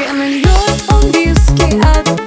Белый лед, он близкий от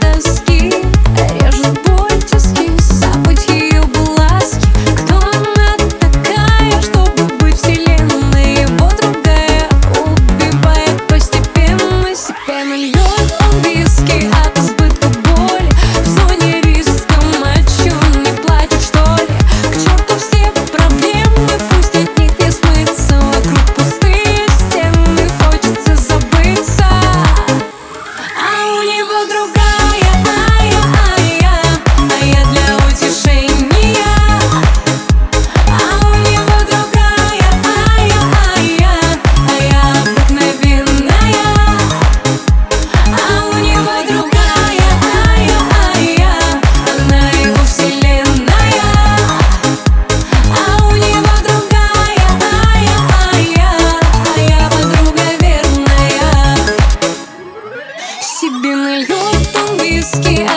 Тобі налью там віскі,